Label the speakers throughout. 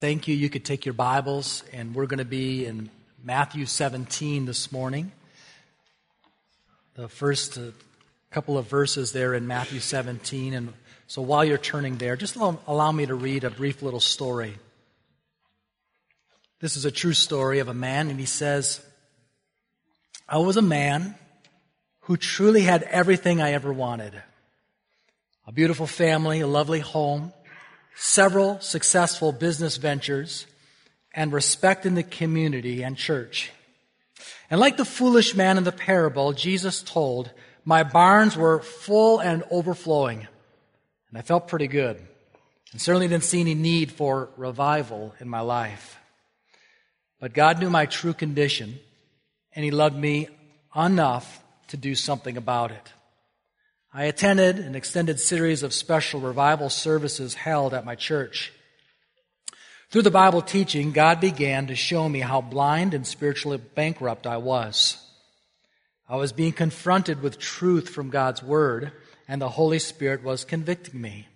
Speaker 1: Thank you. You could take your Bibles, and we're going to be in Matthew 17 this morning. The first uh, couple of verses there in Matthew 17. And so while you're turning there, just allow, allow me to read a brief little story. This is a true story of a man, and he says, I was a man who truly had everything I ever wanted a beautiful family, a lovely home several successful business ventures, and respect in the community and church. And like the foolish man in the parable, Jesus told, My barns were full and overflowing. And I felt pretty good. And certainly didn't see any need for revival in my life. But God knew my true condition, and He loved me enough to do something about it. I attended an extended series of special revival services held at my church. Through the Bible teaching, God began to show me how blind and spiritually bankrupt I was. I was being confronted with truth from God's Word, and the Holy Spirit was convicting me.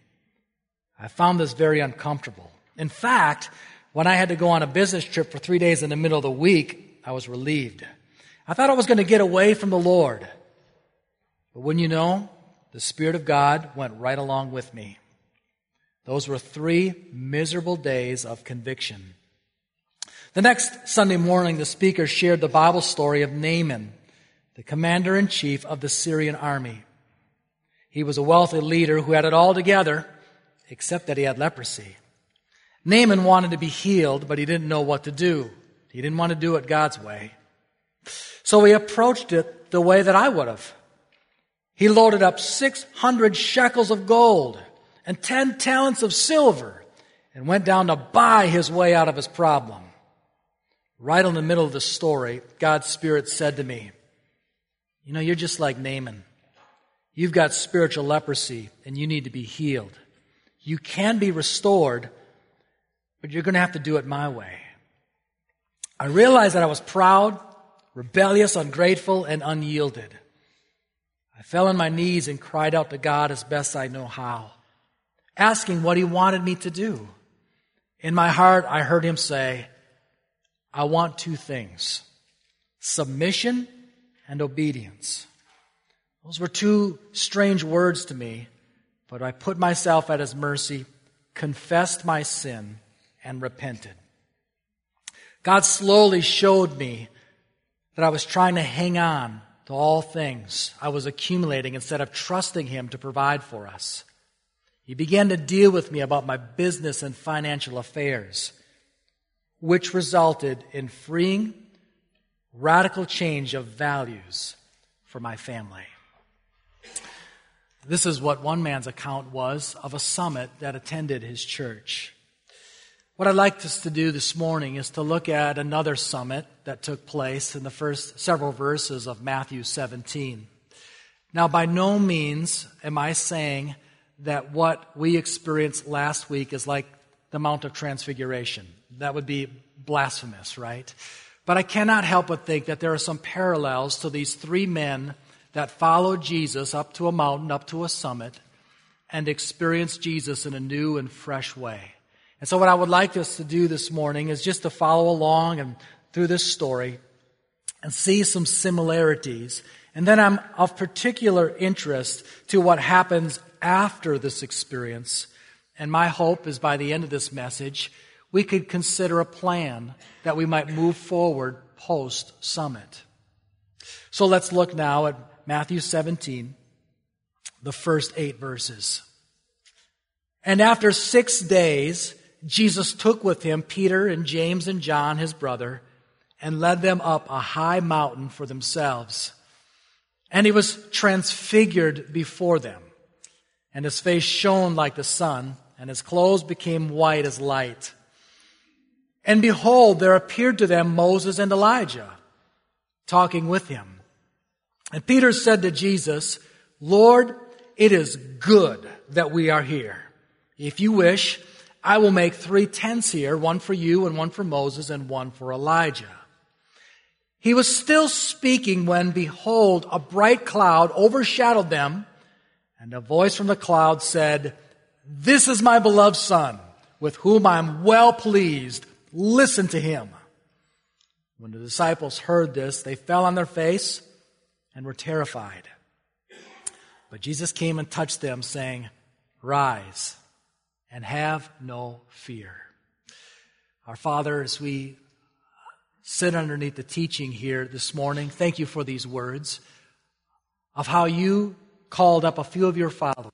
Speaker 1: I found this very uncomfortable. In fact, when I had to go on a business trip for three days in the middle of the week, I was relieved. I thought I was going to get away from the Lord. But when you know, the Spirit of God went right along with me. Those were three miserable days of conviction. The next Sunday morning, the speaker shared the Bible story of Naaman, the commander in chief of the Syrian army. He was a wealthy leader who had it all together, except that he had leprosy. Naaman wanted to be healed, but he didn't know what to do. He didn't want to do it God's way. So he approached it the way that I would have. He loaded up 600 shekels of gold and 10 talents of silver and went down to buy his way out of his problem. Right in the middle of the story, God's Spirit said to me, You know, you're just like Naaman. You've got spiritual leprosy and you need to be healed. You can be restored, but you're going to have to do it my way. I realized that I was proud, rebellious, ungrateful, and unyielded. I fell on my knees and cried out to God as best I know how, asking what He wanted me to do. In my heart, I heard Him say, I want two things submission and obedience. Those were two strange words to me, but I put myself at His mercy, confessed my sin, and repented. God slowly showed me that I was trying to hang on to all things I was accumulating instead of trusting Him to provide for us. He began to deal with me about my business and financial affairs, which resulted in freeing, radical change of values for my family. This is what one man's account was of a summit that attended his church. What I'd like us to do this morning is to look at another summit that took place in the first several verses of Matthew 17. Now, by no means am I saying that what we experienced last week is like the Mount of Transfiguration. That would be blasphemous, right? But I cannot help but think that there are some parallels to these three men that followed Jesus up to a mountain, up to a summit, and experienced Jesus in a new and fresh way. And so, what I would like us to do this morning is just to follow along and through this story and see some similarities. And then I'm of particular interest to what happens after this experience. And my hope is by the end of this message, we could consider a plan that we might move forward post summit. So let's look now at Matthew 17, the first eight verses. And after six days, Jesus took with him Peter and James and John, his brother, and led them up a high mountain for themselves. And he was transfigured before them, and his face shone like the sun, and his clothes became white as light. And behold, there appeared to them Moses and Elijah talking with him. And Peter said to Jesus, Lord, it is good that we are here. If you wish, I will make three tents here, one for you and one for Moses and one for Elijah. He was still speaking when behold, a bright cloud overshadowed them and a voice from the cloud said, this is my beloved son with whom I'm well pleased. Listen to him. When the disciples heard this, they fell on their face and were terrified. But Jesus came and touched them, saying, Rise and have no fear. Our Father, as we sit underneath the teaching here this morning, thank you for these words of how you called up a few of your followers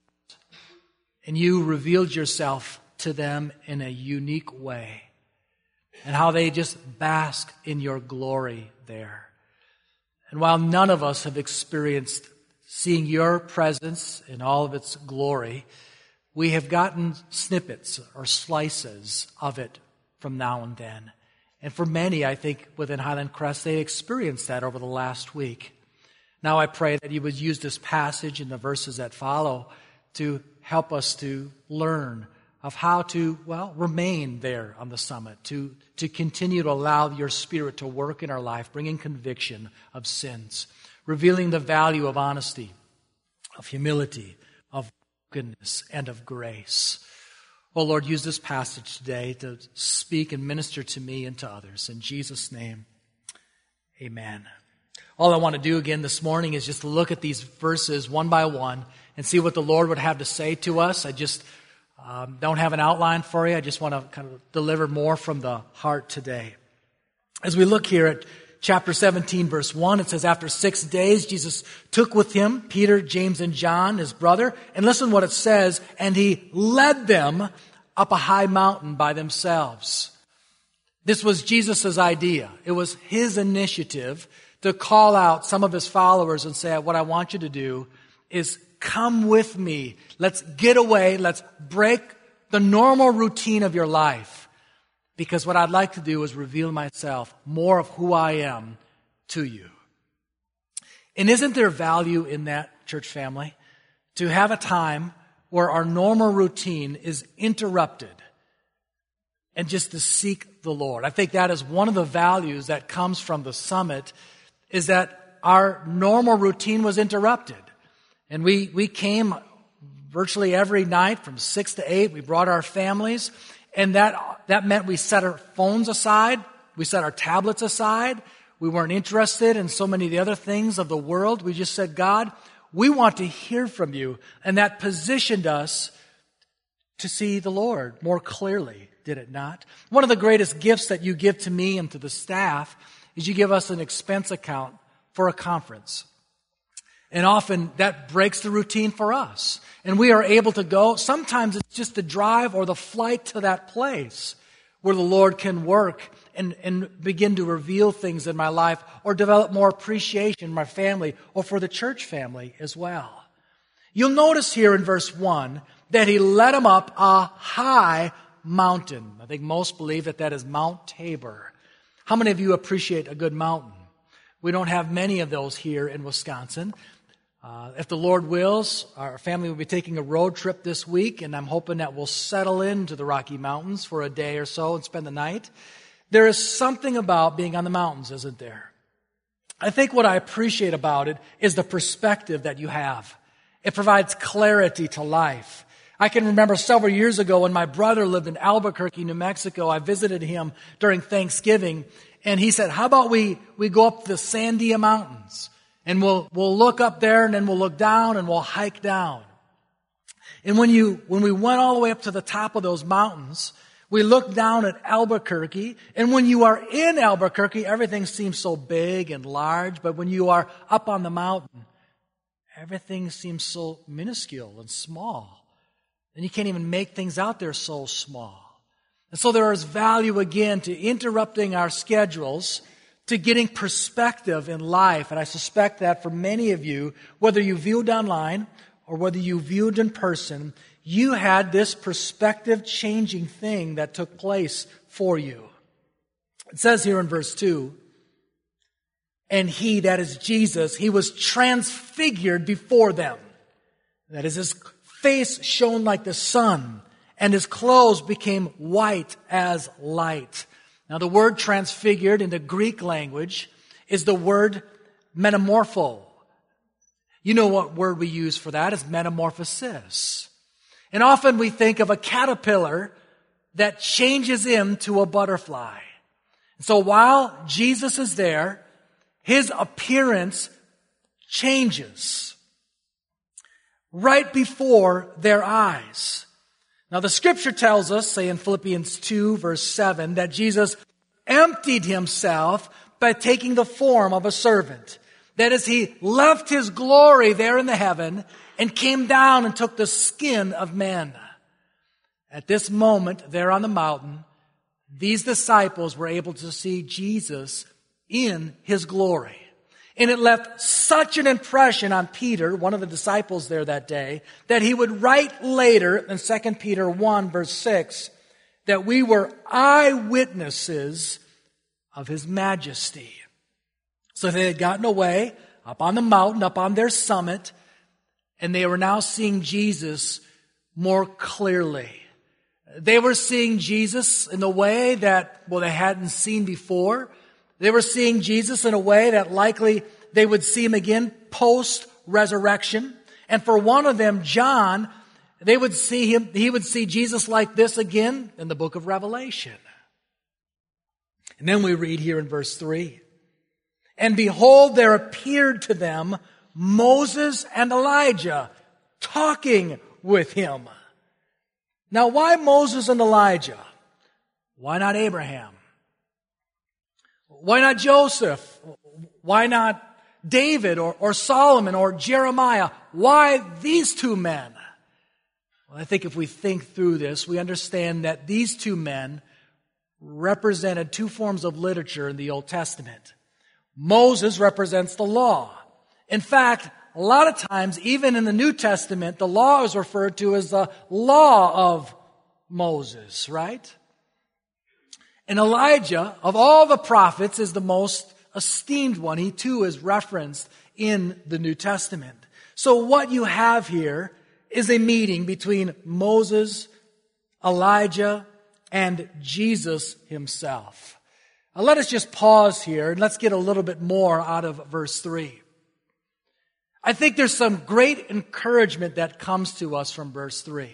Speaker 1: and you revealed yourself to them in a unique way and how they just bask in your glory there. And while none of us have experienced seeing your presence in all of its glory, we have gotten snippets or slices of it from now and then. And for many, I think within Highland Crest, they experienced that over the last week. Now I pray that you would use this passage and the verses that follow to help us to learn of how to, well, remain there on the summit, to, to continue to allow your spirit to work in our life, bringing conviction of sins, revealing the value of honesty, of humility, goodness, and of grace. Oh Lord, use this passage today to speak and minister to me and to others. In Jesus' name, amen. All I want to do again this morning is just look at these verses one by one and see what the Lord would have to say to us. I just um, don't have an outline for you. I just want to kind of deliver more from the heart today. As we look here at chapter 17, verse 1, it says, After six days, Jesus took with him Peter, James, and John, his brother. And listen what it says, and he led them up a high mountain by themselves. This was Jesus' idea. It was his initiative to call out some of his followers and say, What I want you to do is come with me. Let's get away. Let's break the normal routine of your life. Because what I'd like to do is reveal myself, more of who I am to you. And isn't there value in that, church family? To have a time where our normal routine is interrupted and just to seek the Lord. I think that is one of the values that comes from the summit is that our normal routine was interrupted. And we, we came virtually every night from six to eight. We brought our families. And that, that meant we set our phones aside. We set our tablets aside. We weren't interested in so many of the other things of the world. We just said, God, we want to hear from you. And that positioned us to see the Lord more clearly, did it not? One of the greatest gifts that you give to me and to the staff is you give us an expense account for a conference. And often that breaks the routine for us. And we are able to go. Sometimes it's just the drive or the flight to that place where the Lord can work and, and begin to reveal things in my life or develop more appreciation in my family or for the church family as well. You'll notice here in verse 1 that he led them up a high mountain. I think most believe that that is Mount Tabor. How many of you appreciate a good mountain? We don't have many of those here in Wisconsin. Uh, if the Lord wills, our family will be taking a road trip this week, and I'm hoping that we'll settle into the Rocky Mountains for a day or so and spend the night. There is something about being on the mountains, isn't there? I think what I appreciate about it is the perspective that you have. It provides clarity to life. I can remember several years ago when my brother lived in Albuquerque, New Mexico. I visited him during Thanksgiving, and he said, How about we, we go up the Sandia Mountains? And we'll, we'll look up there and then we'll look down and we'll hike down. And when you, when we went all the way up to the top of those mountains, we looked down at Albuquerque. And when you are in Albuquerque, everything seems so big and large. But when you are up on the mountain, everything seems so minuscule and small. And you can't even make things out there so small. And so there is value again to interrupting our schedules to getting perspective in life. And I suspect that for many of you, whether you viewed online or whether you viewed in person, you had this perspective changing thing that took place for you. It says here in verse 2 and he, that is Jesus, he was transfigured before them. That is, his face shone like the sun, and his clothes became white as light. Now, the word transfigured in the Greek language is the word metamorpho. You know what word we use for that is metamorphosis. And often we think of a caterpillar that changes into a butterfly. So while Jesus is there, his appearance changes right before their eyes. Now the scripture tells us, say in Philippians 2 verse 7, that Jesus emptied himself by taking the form of a servant. That is, he left his glory there in the heaven and came down and took the skin of men. At this moment, there on the mountain, these disciples were able to see Jesus in his glory. And it left such an impression on Peter, one of the disciples there that day, that he would write later in 2 Peter 1 verse 6 that we were eyewitnesses of his majesty. So they had gotten away up on the mountain, up on their summit, and they were now seeing Jesus more clearly. They were seeing Jesus in the way that, well, they hadn't seen before. They were seeing Jesus in a way that likely they would see him again post resurrection. And for one of them, John, they would see him, he would see Jesus like this again in the book of Revelation. And then we read here in verse 3 And behold, there appeared to them Moses and Elijah talking with him. Now, why Moses and Elijah? Why not Abraham? Why not Joseph? Why not David or, or Solomon or Jeremiah? Why these two men? Well, I think if we think through this, we understand that these two men represented two forms of literature in the Old Testament. Moses represents the law. In fact, a lot of times, even in the New Testament, the law is referred to as the law of Moses, right? And Elijah, of all the prophets, is the most esteemed one. He too is referenced in the New Testament. So what you have here is a meeting between Moses, Elijah, and Jesus himself. Now let us just pause here and let's get a little bit more out of verse 3. I think there's some great encouragement that comes to us from verse 3.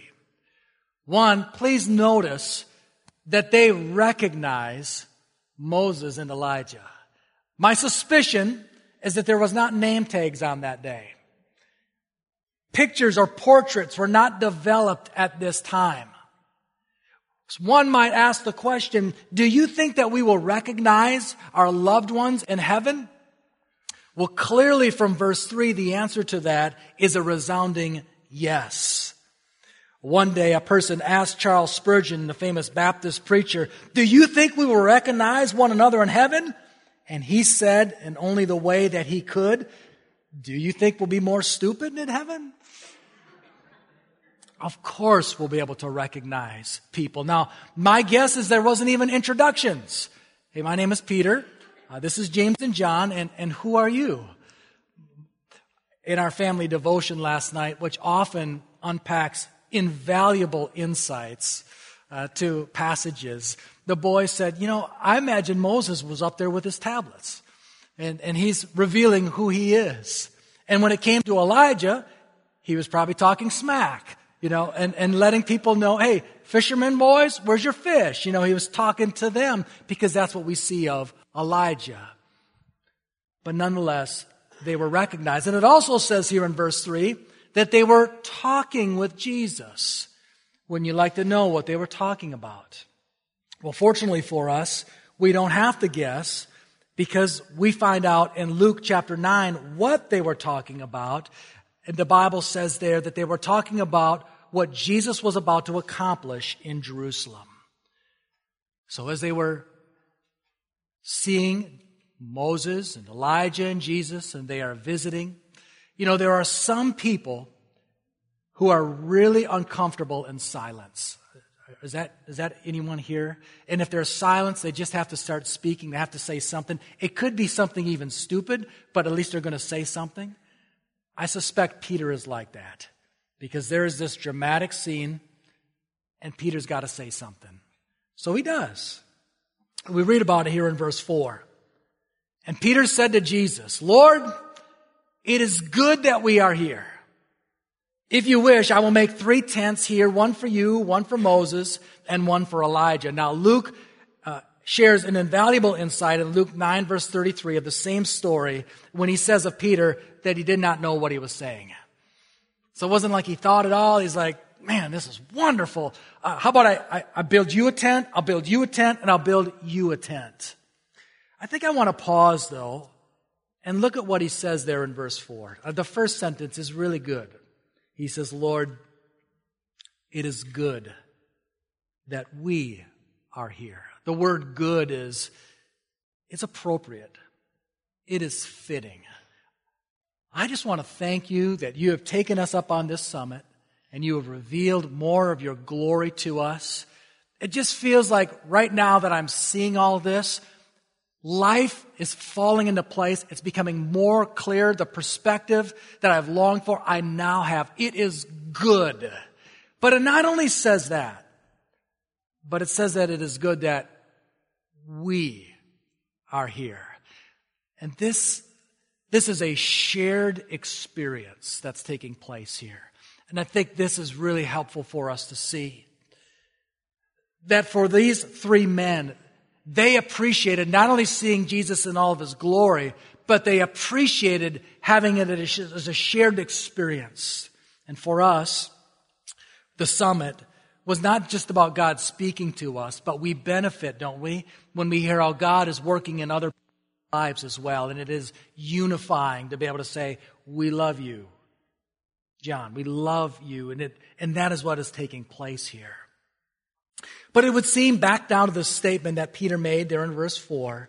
Speaker 1: One, please notice that they recognize Moses and Elijah. My suspicion is that there was not name tags on that day. Pictures or portraits were not developed at this time. One might ask the question, do you think that we will recognize our loved ones in heaven? Well, clearly from verse 3, the answer to that is a resounding yes. One day, a person asked Charles Spurgeon, the famous Baptist preacher, Do you think we will recognize one another in heaven? And he said, in only the way that he could, Do you think we'll be more stupid in heaven? Of course, we'll be able to recognize people. Now, my guess is there wasn't even introductions. Hey, my name is Peter. Uh, this is James and John, and, and who are you? In our family devotion last night, which often unpacks invaluable insights uh, to passages, the boy said, You know, I imagine Moses was up there with his tablets, and, and he's revealing who he is. And when it came to Elijah, he was probably talking smack, you know, and, and letting people know, hey, fishermen boys, where's your fish? You know, he was talking to them because that's what we see of Elijah. But nonetheless, they were recognized. And it also says here in verse 3 that they were talking with Jesus. Wouldn't you like to know what they were talking about? Well, fortunately for us, we don't have to guess because we find out in Luke chapter 9 what they were talking about. And the Bible says there that they were talking about what Jesus was about to accomplish in Jerusalem. So as they were seeing Moses and Elijah and Jesus, and they are visiting. You know, there are some people who are really uncomfortable in silence. Is that, is that anyone here? And if there's silence, they just have to start speaking. They have to say something. It could be something even stupid, but at least they're going to say something. I suspect Peter is like that because there is this dramatic scene and Peter's got to say something. So he does. We read about it here in verse 4. And Peter said to Jesus, Lord, it is good that we are here. If you wish, I will make three tents here, one for you, one for Moses, and one for Elijah. Now, Luke uh, shares an invaluable insight in Luke 9, verse 33 of the same story when he says of Peter that he did not know what he was saying. So it wasn't like he thought at all. He's like, man, this is wonderful. Uh, how about I, I, I build you a tent, I'll build you a tent, and I'll build you a tent. I think I want to pause, though, and look at what he says there in verse 4. Uh, the first sentence is really good. He says, Lord, it is good that we are here. The word good is, it's appropriate. It is fitting. I just want to thank you that you have taken us up on this summit and you have revealed more of your glory to us. It just feels like right now that I'm seeing all this, Life is falling into place. It's becoming more clear. The perspective that I've longed for, I now have. It is good. But it not only says that, but it says that it is good that we are here. And this, this is a shared experience that's taking place here. And I think this is really helpful for us to see. That for these three men, they appreciated not only seeing Jesus in all of his glory, but they appreciated having it as a shared experience. And for us, the summit was not just about God speaking to us, but we benefit, don't we, when we hear how God is working in other lives as well. And it is unifying to be able to say, we love you. John, we love you. And, it, and that is what is taking place here. But it would seem back down to the statement that Peter made there in verse 4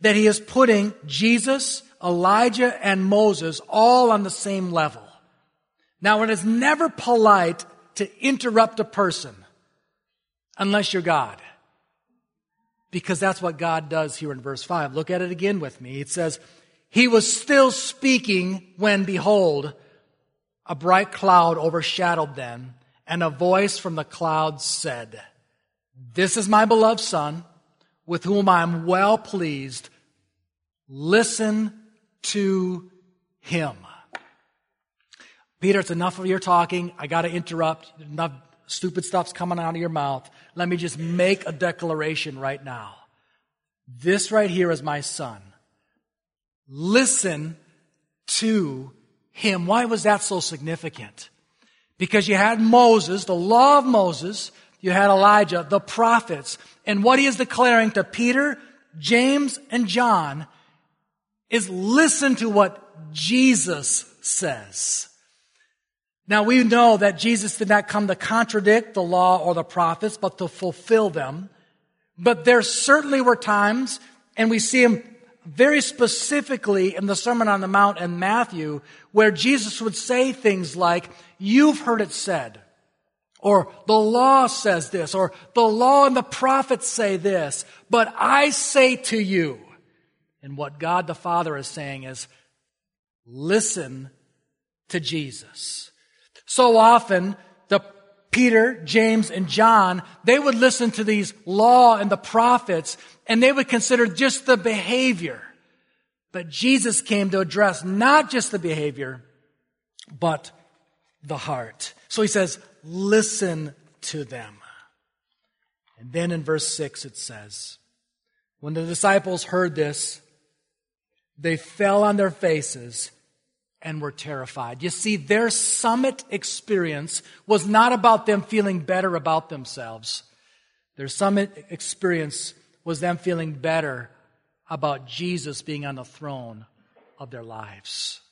Speaker 1: that he is putting Jesus, Elijah, and Moses all on the same level. Now, it is never polite to interrupt a person unless you're God. Because that's what God does here in verse 5. Look at it again with me. It says, He was still speaking when, behold, a bright cloud overshadowed them and a voice from the clouds said, This is my beloved Son, with whom I am well pleased. Listen to him. Peter, it's enough of your talking. I got to interrupt. Enough stupid stuff's coming out of your mouth. Let me just make a declaration right now. This right here is my son. Listen to him. Why was that so significant? Because you had Moses, the law of Moses, you had Elijah, the prophets, and what he is declaring to Peter, James, and John is listen to what Jesus says. Now we know that Jesus did not come to contradict the law or the prophets, but to fulfill them. But there certainly were times, and we see him very specifically in the Sermon on the Mount and Matthew, where Jesus would say things like, You've heard it said, or the law says this, or the law and the prophets say this, but I say to you. And what God the Father is saying is, listen to Jesus. So often, the Peter, James, and John, they would listen to these law and the prophets and they would consider just the behavior. But Jesus came to address not just the behavior, but the heart. So he says, listen to them. And then in verse 6 it says, when the disciples heard this, they fell on their faces and were terrified. You see, their summit experience was not about them feeling better about themselves. Their summit experience was them feeling better about Jesus being on the throne of their lives.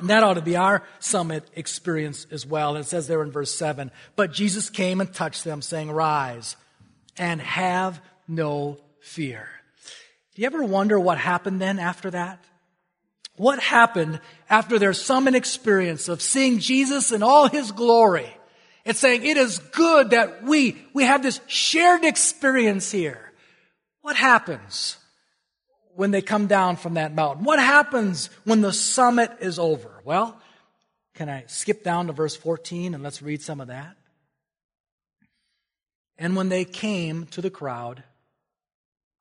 Speaker 1: And that ought to be our summit experience as well. It says there in verse 7 But Jesus came and touched them, saying, Rise and have no fear. Do you ever wonder what happened then after that? What happened after their summit experience of seeing Jesus in all his glory? It's saying it is good that we, we have this shared experience here. What happens? when they come down from that mountain? What happens when the summit is over? Well, can I skip down to verse 14 and let's read some of that? And when they came to the crowd,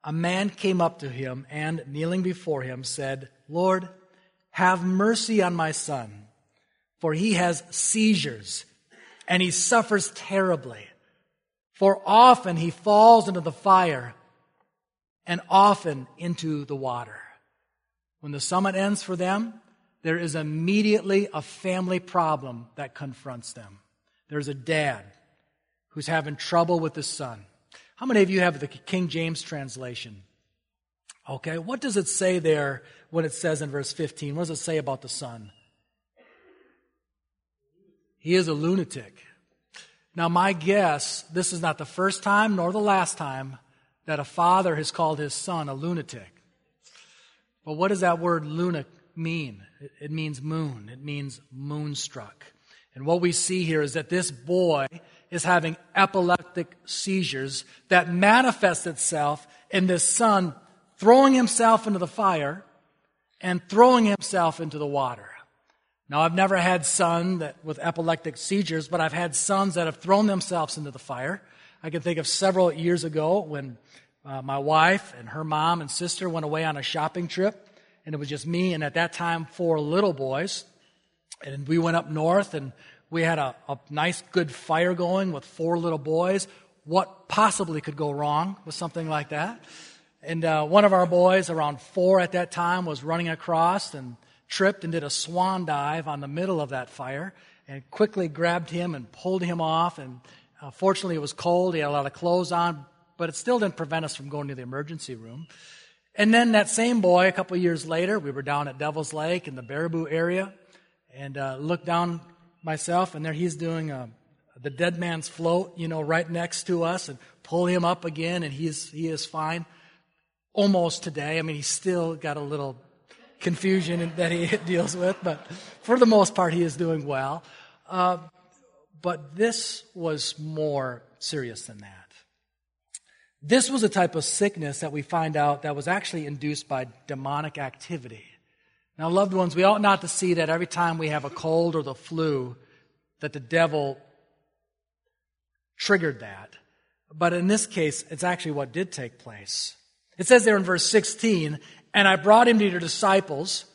Speaker 1: a man came up to him and, kneeling before him, said, Lord, have mercy on my son, for he has seizures and he suffers terribly. For often he falls into the fire and often into the water. When the summit ends for them, there is immediately a family problem that confronts them. There's a dad who's having trouble with his son. How many of you have the King James translation? Okay, what does it say there when it says in verse 15? What does it say about the son? He is a lunatic. Now, my guess, this is not the first time nor the last time that a father has called his son a lunatic. But what does that word lunatic mean? It means moon. It means moonstruck. And what we see here is that this boy is having epileptic seizures that manifest itself in this son throwing himself into the fire and throwing himself into the water. Now, I've never had sons that, with epileptic seizures, but I've had sons that have thrown themselves into the fire. I can think of several years ago when uh, my wife and her mom and sister went away on a shopping trip, and it was just me and at that time four little boys. And we went up north and we had a, a nice, good fire going with four little boys. What possibly could go wrong with something like that? And uh, one of our boys, around four at that time, was running across and tripped and did a swan dive on the middle of that fire and quickly grabbed him and pulled him off. And uh, fortunately, it was cold. He had a lot of clothes on, but it still didn't prevent us from going to the emergency room. And then that same boy, a couple years later, we were down at Devil's Lake in the Baraboo area and uh, looked down myself, and there he's doing uh, the dead man's float, you know, right next to us, and pull him up again, and he's he is fine. Almost today. I mean, he's still got a little confusion that he deals with, but for the most part, he is doing well. Uh, but this was more serious than that. This was a type of sickness that we find out that was actually induced by demonic activity. Now, loved ones, we ought not to see that every time we have a cold or the flu, that the devil triggered that. But in this case, it's actually what did take place. It says there in verse 16, and I brought him to your disciples,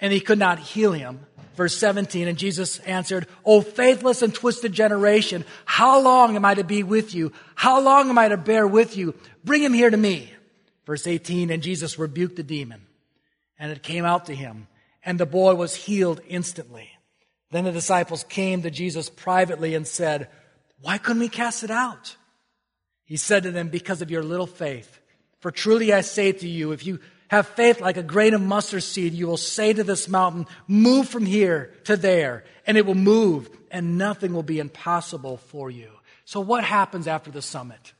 Speaker 1: and he could not heal him. Verse 17, and Jesus answered, O faithless and twisted generation, how long am I to be with you? How long am I to bear with you? Bring him here to me. Verse 18, and Jesus rebuked the demon and it came out to him, and the boy was healed instantly. Then the disciples came to Jesus privately and said, Why couldn't we cast it out? He said to them, Because of your little faith. For truly I say to you, if you have faith like a grain of mustard seed, you will say to this mountain, Move from here to there, and it will move, and nothing will be impossible for you. So, what happens after the summit?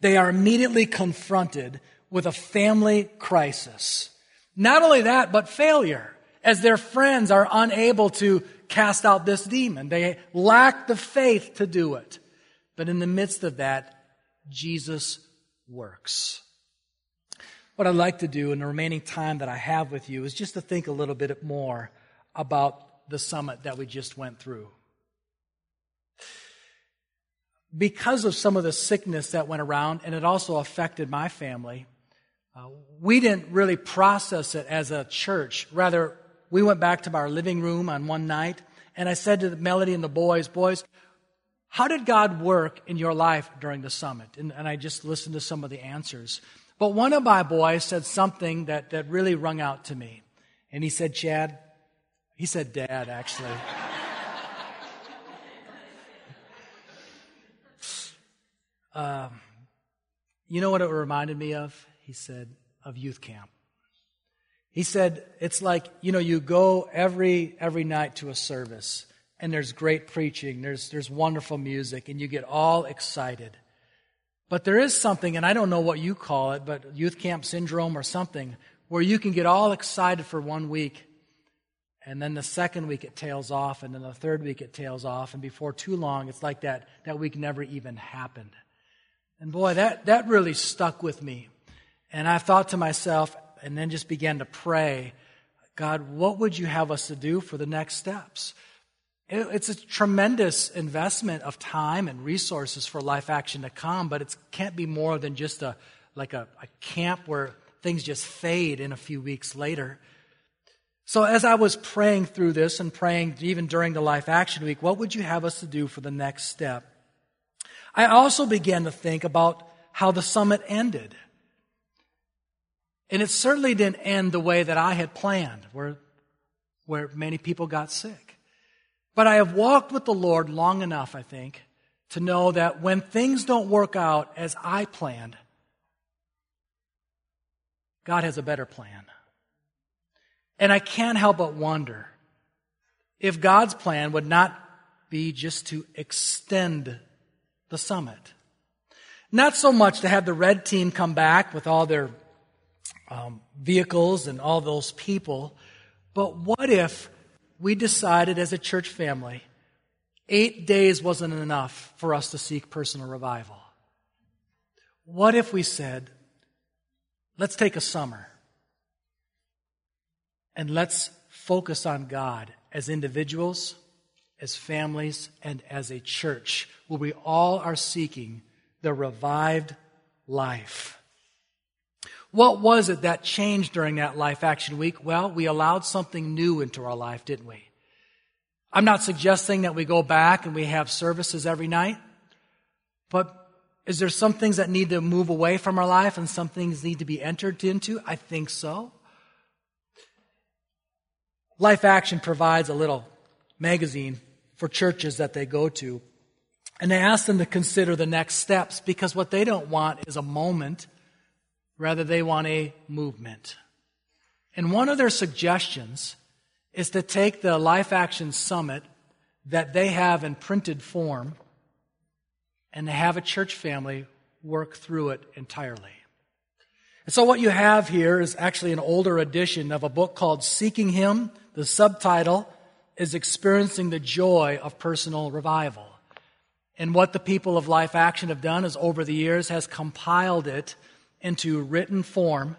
Speaker 1: They are immediately confronted with a family crisis. Not only that, but failure, as their friends are unable to cast out this demon. They lack the faith to do it. But in the midst of that, Jesus works. What I'd like to do in the remaining time that I have with you is just to think a little bit more about the summit that we just went through. Because of some of the sickness that went around, and it also affected my family, uh, we didn't really process it as a church. Rather, we went back to our living room on one night, and I said to the Melody and the boys, Boys, how did God work in your life during the summit? And, and I just listened to some of the answers. But one of my boys said something that, that really rung out to me. And he said, Chad, he said, Dad, actually. um, you know what it reminded me of? he said, of youth camp. He said, it's like, you know, you go every, every night to a service and there's great preaching, there's, there's wonderful music, and you get all excited. But there is something, and I don't know what you call it, but youth camp syndrome or something, where you can get all excited for one week, and then the second week it tails off, and then the third week it tails off, and before too long, it's like that, that week never even happened. And boy, that, that really stuck with me. And I thought to myself, and then just began to pray, God, what would you have us to do for the next steps? It's a tremendous investment of time and resources for life action to come, but it can't be more than just a like a, a camp where things just fade in a few weeks later. So, as I was praying through this and praying even during the Life Action Week, what would you have us to do for the next step? I also began to think about how the summit ended. And it certainly didn't end the way that I had planned, where, where many people got sick. But I have walked with the Lord long enough, I think, to know that when things don't work out as I planned, God has a better plan. And I can't help but wonder if God's plan would not be just to extend the summit. Not so much to have the red team come back with all their um, vehicles and all those people, but what if we decided as a church family eight days wasn't enough for us to seek personal revival? What if we said, let's take a summer and let's focus on God as individuals, as families, and as a church, where we all are seeking the revived life. What was it that changed during that Life Action Week? Well, we allowed something new into our life, didn't we? I'm not suggesting that we go back and we have services every night, but is there some things that need to move away from our life and some things need to be entered into? I think so. Life Action provides a little magazine for churches that they go to. And they ask them to consider the next steps because what they don't want is a moment, rather, they want a movement. And one of their suggestions is to take the Life Action Summit that they have in printed form and to have a church family work through it entirely. And so what you have here is actually an older edition of a book called Seeking Him the subtitle is Experiencing the Joy of Personal Revival. And what the people of Life Action have done is over the years has compiled it into written form.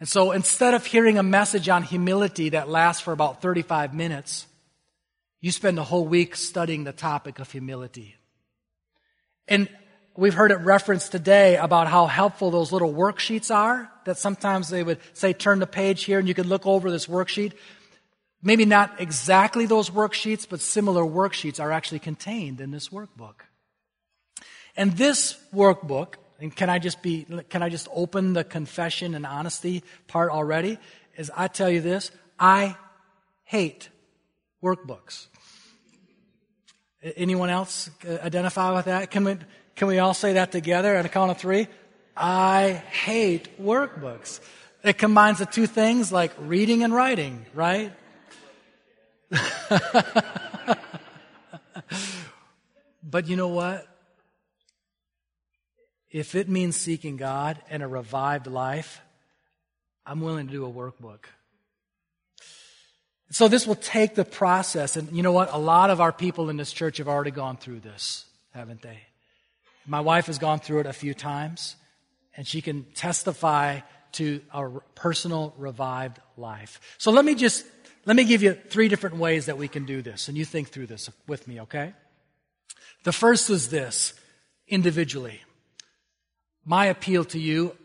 Speaker 1: And so instead of hearing a message on humility that lasts for about 35 minutes, you spend a whole week studying the topic of humility. And we've heard it referenced today about how helpful those little worksheets are, that sometimes they would say, turn the page here and you could look over this worksheet. Maybe not exactly those worksheets, but similar worksheets are actually contained in this workbook. And this workbook, and can I just be, can I just open the confession and honesty part already? Is I tell you this, I hate workbooks. Anyone else identify with that? Can we, can we all say that together at a count of three? I hate workbooks. It combines the two things like reading and writing, right? but you know what? If it means seeking God and a revived life, I'm willing to do a workbook. So this will take the process. And you know what? A lot of our people in this church have already gone through this, haven't they? My wife has gone through it a few times, and she can testify to a personal revived life. So let me just let me give you three different ways that we can do this, and you think through this with me, okay? The first is this individually. My appeal to you,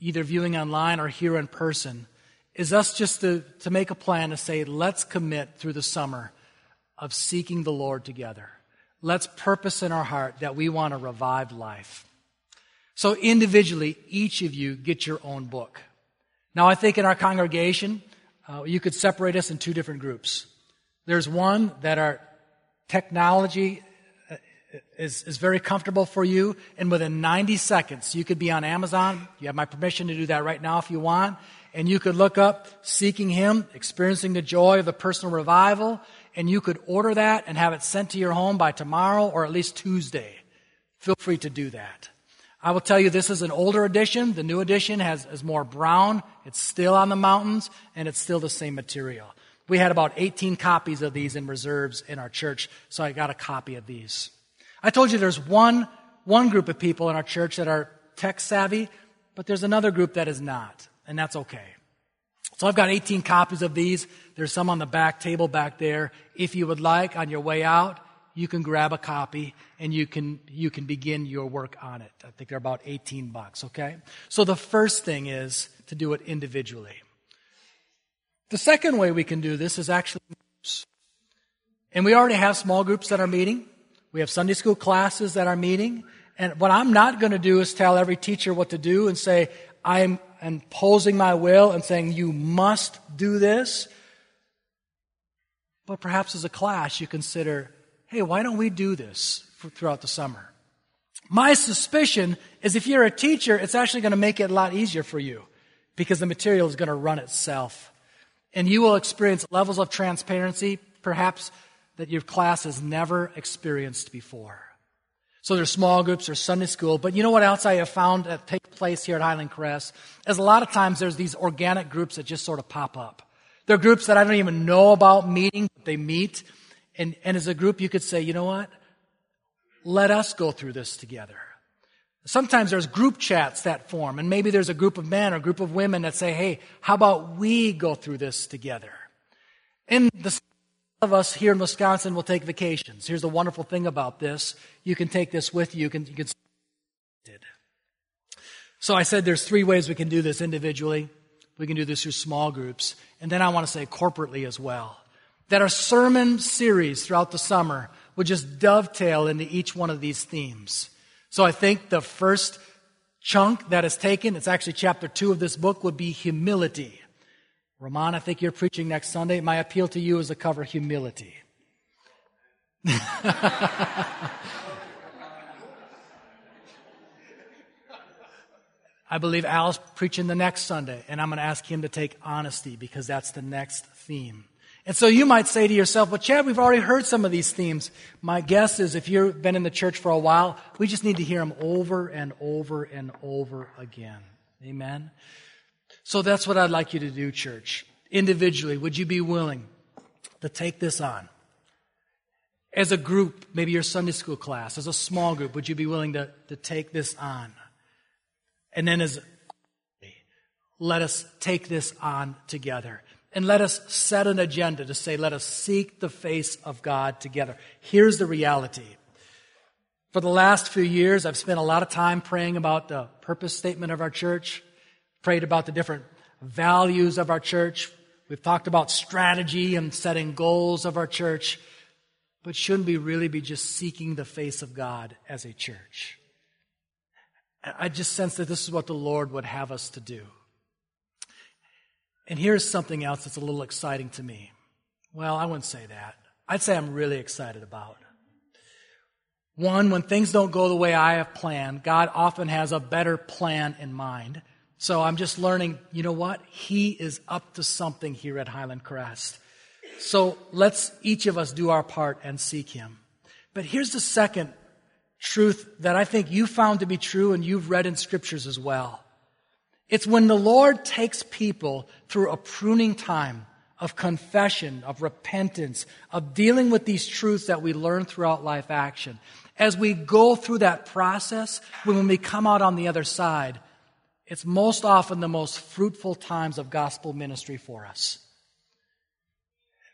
Speaker 1: either viewing online or here in person, is us just to, to make a plan to say, let's commit through the summer of seeking the Lord together. Let's purpose in our heart that we want to revive life. So individually, each of you get your own book. Now, I think in our congregation, uh, you could separate us in two different groups. There's one that are technology is, is very comfortable for you, and within 90 seconds, you could be on Amazon. You have my permission to do that right now if you want. And you could look up Seeking Him, Experiencing the Joy of the Personal Revival, and you could order that and have it sent to your home by tomorrow or at least Tuesday. Feel free to do that. I will tell you this is an older edition. The new edition has, is more brown. It's still on the mountains and it's still the same material. We had about 18 copies of these in reserves in our church, so I got a copy of these. I told you there's one, one group of people in our church that are tech savvy, but there's another group that is not, and that's okay. So I've got 18 copies of these. There's some on the back table back there. If you would like, on your way out, you can grab a copy and you can, you can begin your work on it. I think they're about 18 bucks, okay? So the first thing is to do it individually. The second way we can do this is actually groups. And we already have small groups that are meeting. We have Sunday school classes that are meeting. And what I'm not going to do is tell every teacher what to do and say, I'm imposing my will and saying, you must do this. But perhaps as a class, you consider, hey, why don't we do this for, throughout the summer? My suspicion is if you're a teacher, it's actually going to make it a lot easier for you because the material is going to run itself. And you will experience levels of transparency, perhaps that your class has never experienced before. So there's small groups, there's Sunday school, but you know what else I have found that take place here at Highland Crest? Is a lot of times there's these organic groups that just sort of pop up. They're groups that I don't even know about meeting, but they meet. And, and as a group, you could say, you know what? Let us go through this together. Sometimes there's group chats that form, and maybe there's a group of men or group of women that say, hey, how about we go through this together? And the of us here in Wisconsin will take vacations. Here's the wonderful thing about this. You can take this with you. You can, you can so I said there's three ways we can do this individually. We can do this through small groups. And then I want to say corporately as well. That our sermon series throughout the summer would just dovetail into each one of these themes. So I think the first chunk that is taken, it's actually chapter two of this book, would be humility. Ramon, I think you're preaching next Sunday. My appeal to you is to cover humility. I believe Al's preaching the next Sunday, and I'm going to ask him to take honesty because that's the next theme. And so you might say to yourself, well, Chad, we've already heard some of these themes. My guess is if you've been in the church for a while, we just need to hear them over and over and over again. Amen? So that's what I'd like you to do, church. Individually, would you be willing to take this on? As a group, maybe your Sunday school class, as a small group, would you be willing to, to take this on? And then as let us take this on together. And let us set an agenda to say, let us seek the face of God together. Here's the reality. For the last few years, I've spent a lot of time praying about the purpose statement of our church, prayed about the different values of our church. We've talked about strategy and setting goals of our church. But shouldn't we really be just seeking the face of God as a church? I just sense that this is what the Lord would have us to do. And here's something else that's a little exciting to me. Well, I wouldn't say that. I'd say I'm really excited about. One, when things don't go the way I have planned, God often has a better plan in mind. So I'm just learning, you know what? He is up to something here at Highland Crest. So let's each of us do our part and seek Him. But here's the second truth that I think you found to be true and you've read in scriptures as well. It's when the Lord takes people through a pruning time of confession, of repentance, of dealing with these truths that we learn throughout life action. As we go through that process, when we come out on the other side, it's most often the most fruitful times of gospel ministry for us.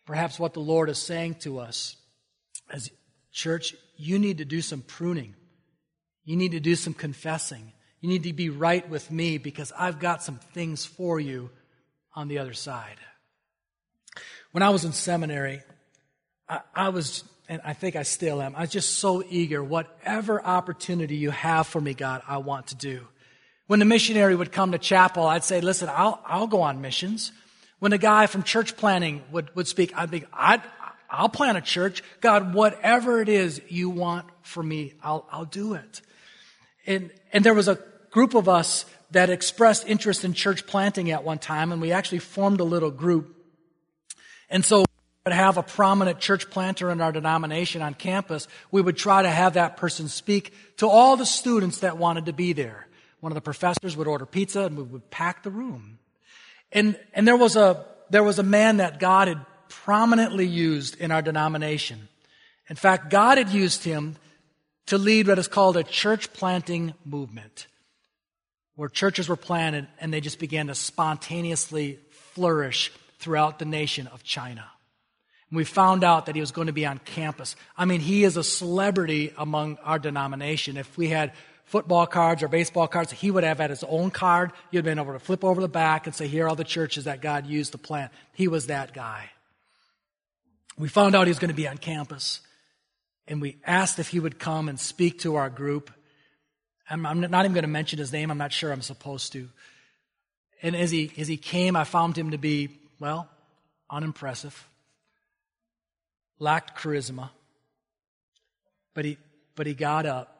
Speaker 1: Perhaps what the Lord is saying to us as church, you need to do some pruning. You need to do some confessing. You need to be right with me because I've got some things for you on the other side. When I was in seminary, I, I, was, and I think I still am, I was just so eager. Whatever opportunity you have for me, God, I want to do. When the missionary would come to chapel, I'd say, listen, I'll, I'll go on missions. When a guy from church planting would, would speak, I'd be, I'd, I'll plant a church. God, whatever it is you want for me, I'll, I'll do it. And, and there was a group of us that expressed interest in church planting at one time, and we actually formed a little group. And so would have a prominent church planter in our denomination on campus, we would try to have that person speak to all the students that wanted to be there. One of the professors would order pizza and we would pack the room. And, and there was a, there was a man that God had prominently used in our denomination. In fact, God had used him to lead what is called a church planting movement, where churches were planted and they just began to spontaneously flourish throughout the nation of China. And we found out that he was going to be on campus. I mean, he is a celebrity among our denomination. If we had football cards or baseball cards. He would have had his own card. You'd been able to flip over the back and say, here are all the churches that God used to plant. He was that guy. We found out he was going to be on campus and we asked if he would come and speak to our group. I'm, I'm not even going to mention his name. I'm not sure I'm supposed to. And as he, as he came, I found him to be, well, unimpressive, lacked charisma. But he, but he got up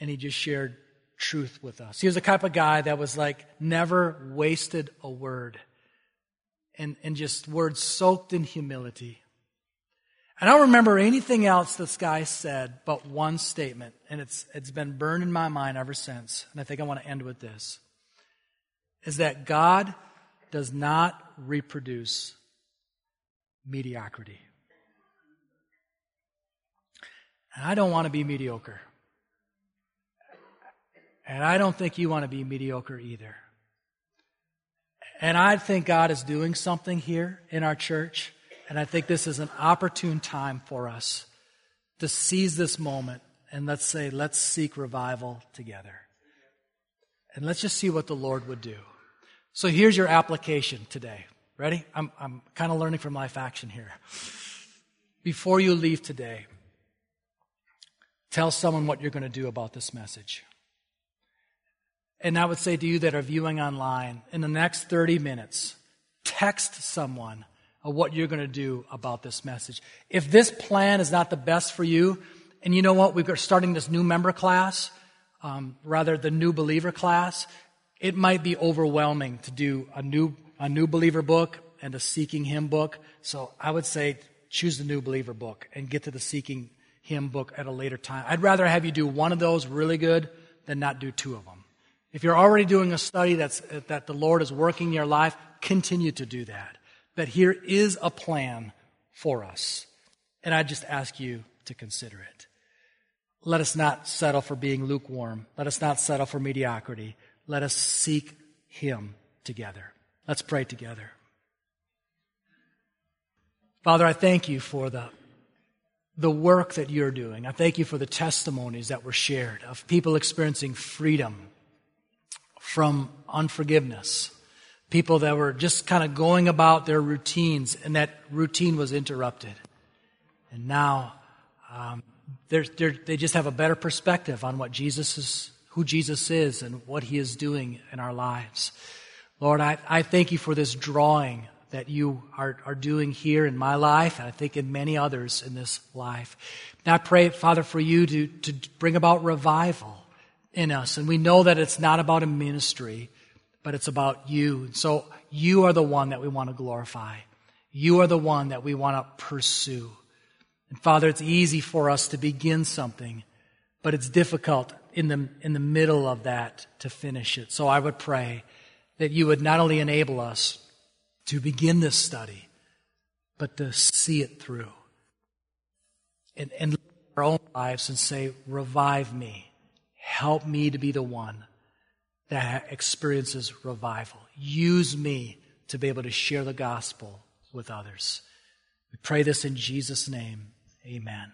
Speaker 1: and he just shared truth with us. He was the type of guy that was like never wasted a word and, and just words soaked in humility. And I don't remember anything else this guy said but one statement, and it's, it's been burned in my mind ever since. And I think I want to end with this is that God does not reproduce mediocrity. And I don't want to be mediocre. And I don't think you want to be mediocre either. And I think God is doing something here in our church. And I think this is an opportune time for us to seize this moment and let's say, let's seek revival together. And let's just see what the Lord would do. So here's your application today. Ready? I'm, I'm kind of learning from life action here. Before you leave today, tell someone what you're going to do about this message. And I would say to you that are viewing online, in the next 30 minutes, text someone what you're going to do about this message. If this plan is not the best for you, and you know what, we're starting this new member class, um, rather the new believer class, it might be overwhelming to do a new, a new believer book and a seeking him book. So I would say choose the new believer book and get to the seeking him book at a later time. I'd rather have you do one of those really good than not do two of them. If you're already doing a study that's, that the Lord is working in your life, continue to do that that here is a plan for us. And I just ask you to consider it. Let us not settle for being lukewarm. Let us not settle for mediocrity. Let us seek Him together. Let's pray together. Father, I thank you for the, the work that you're doing. I thank you for the testimonies that were shared of people experiencing freedom from unforgiveness, people that were just kind of going about their routines, and that routine was interrupted. And now um, they're, they're, they just have a better perspective on what Jesus is, who Jesus is, and what He is doing in our lives. Lord, I, I thank you for this drawing that you are, are doing here in my life, and I think in many others in this life. And I pray, Father, for you to, to bring about revival in us. And we know that it's not about a ministry, but it's about you. So you are the one that we want to glorify. You are the one that we want to pursue. And Father, it's easy for us to begin something, but it's difficult in the, in the middle of that to finish it. So I would pray that you would not only enable us to begin this study, but to see it through. And, and our own lives and say, revive me. Help me to be the one that experiences revival. Use me to be able to share the gospel with others. We pray this in Jesus' name. Amen.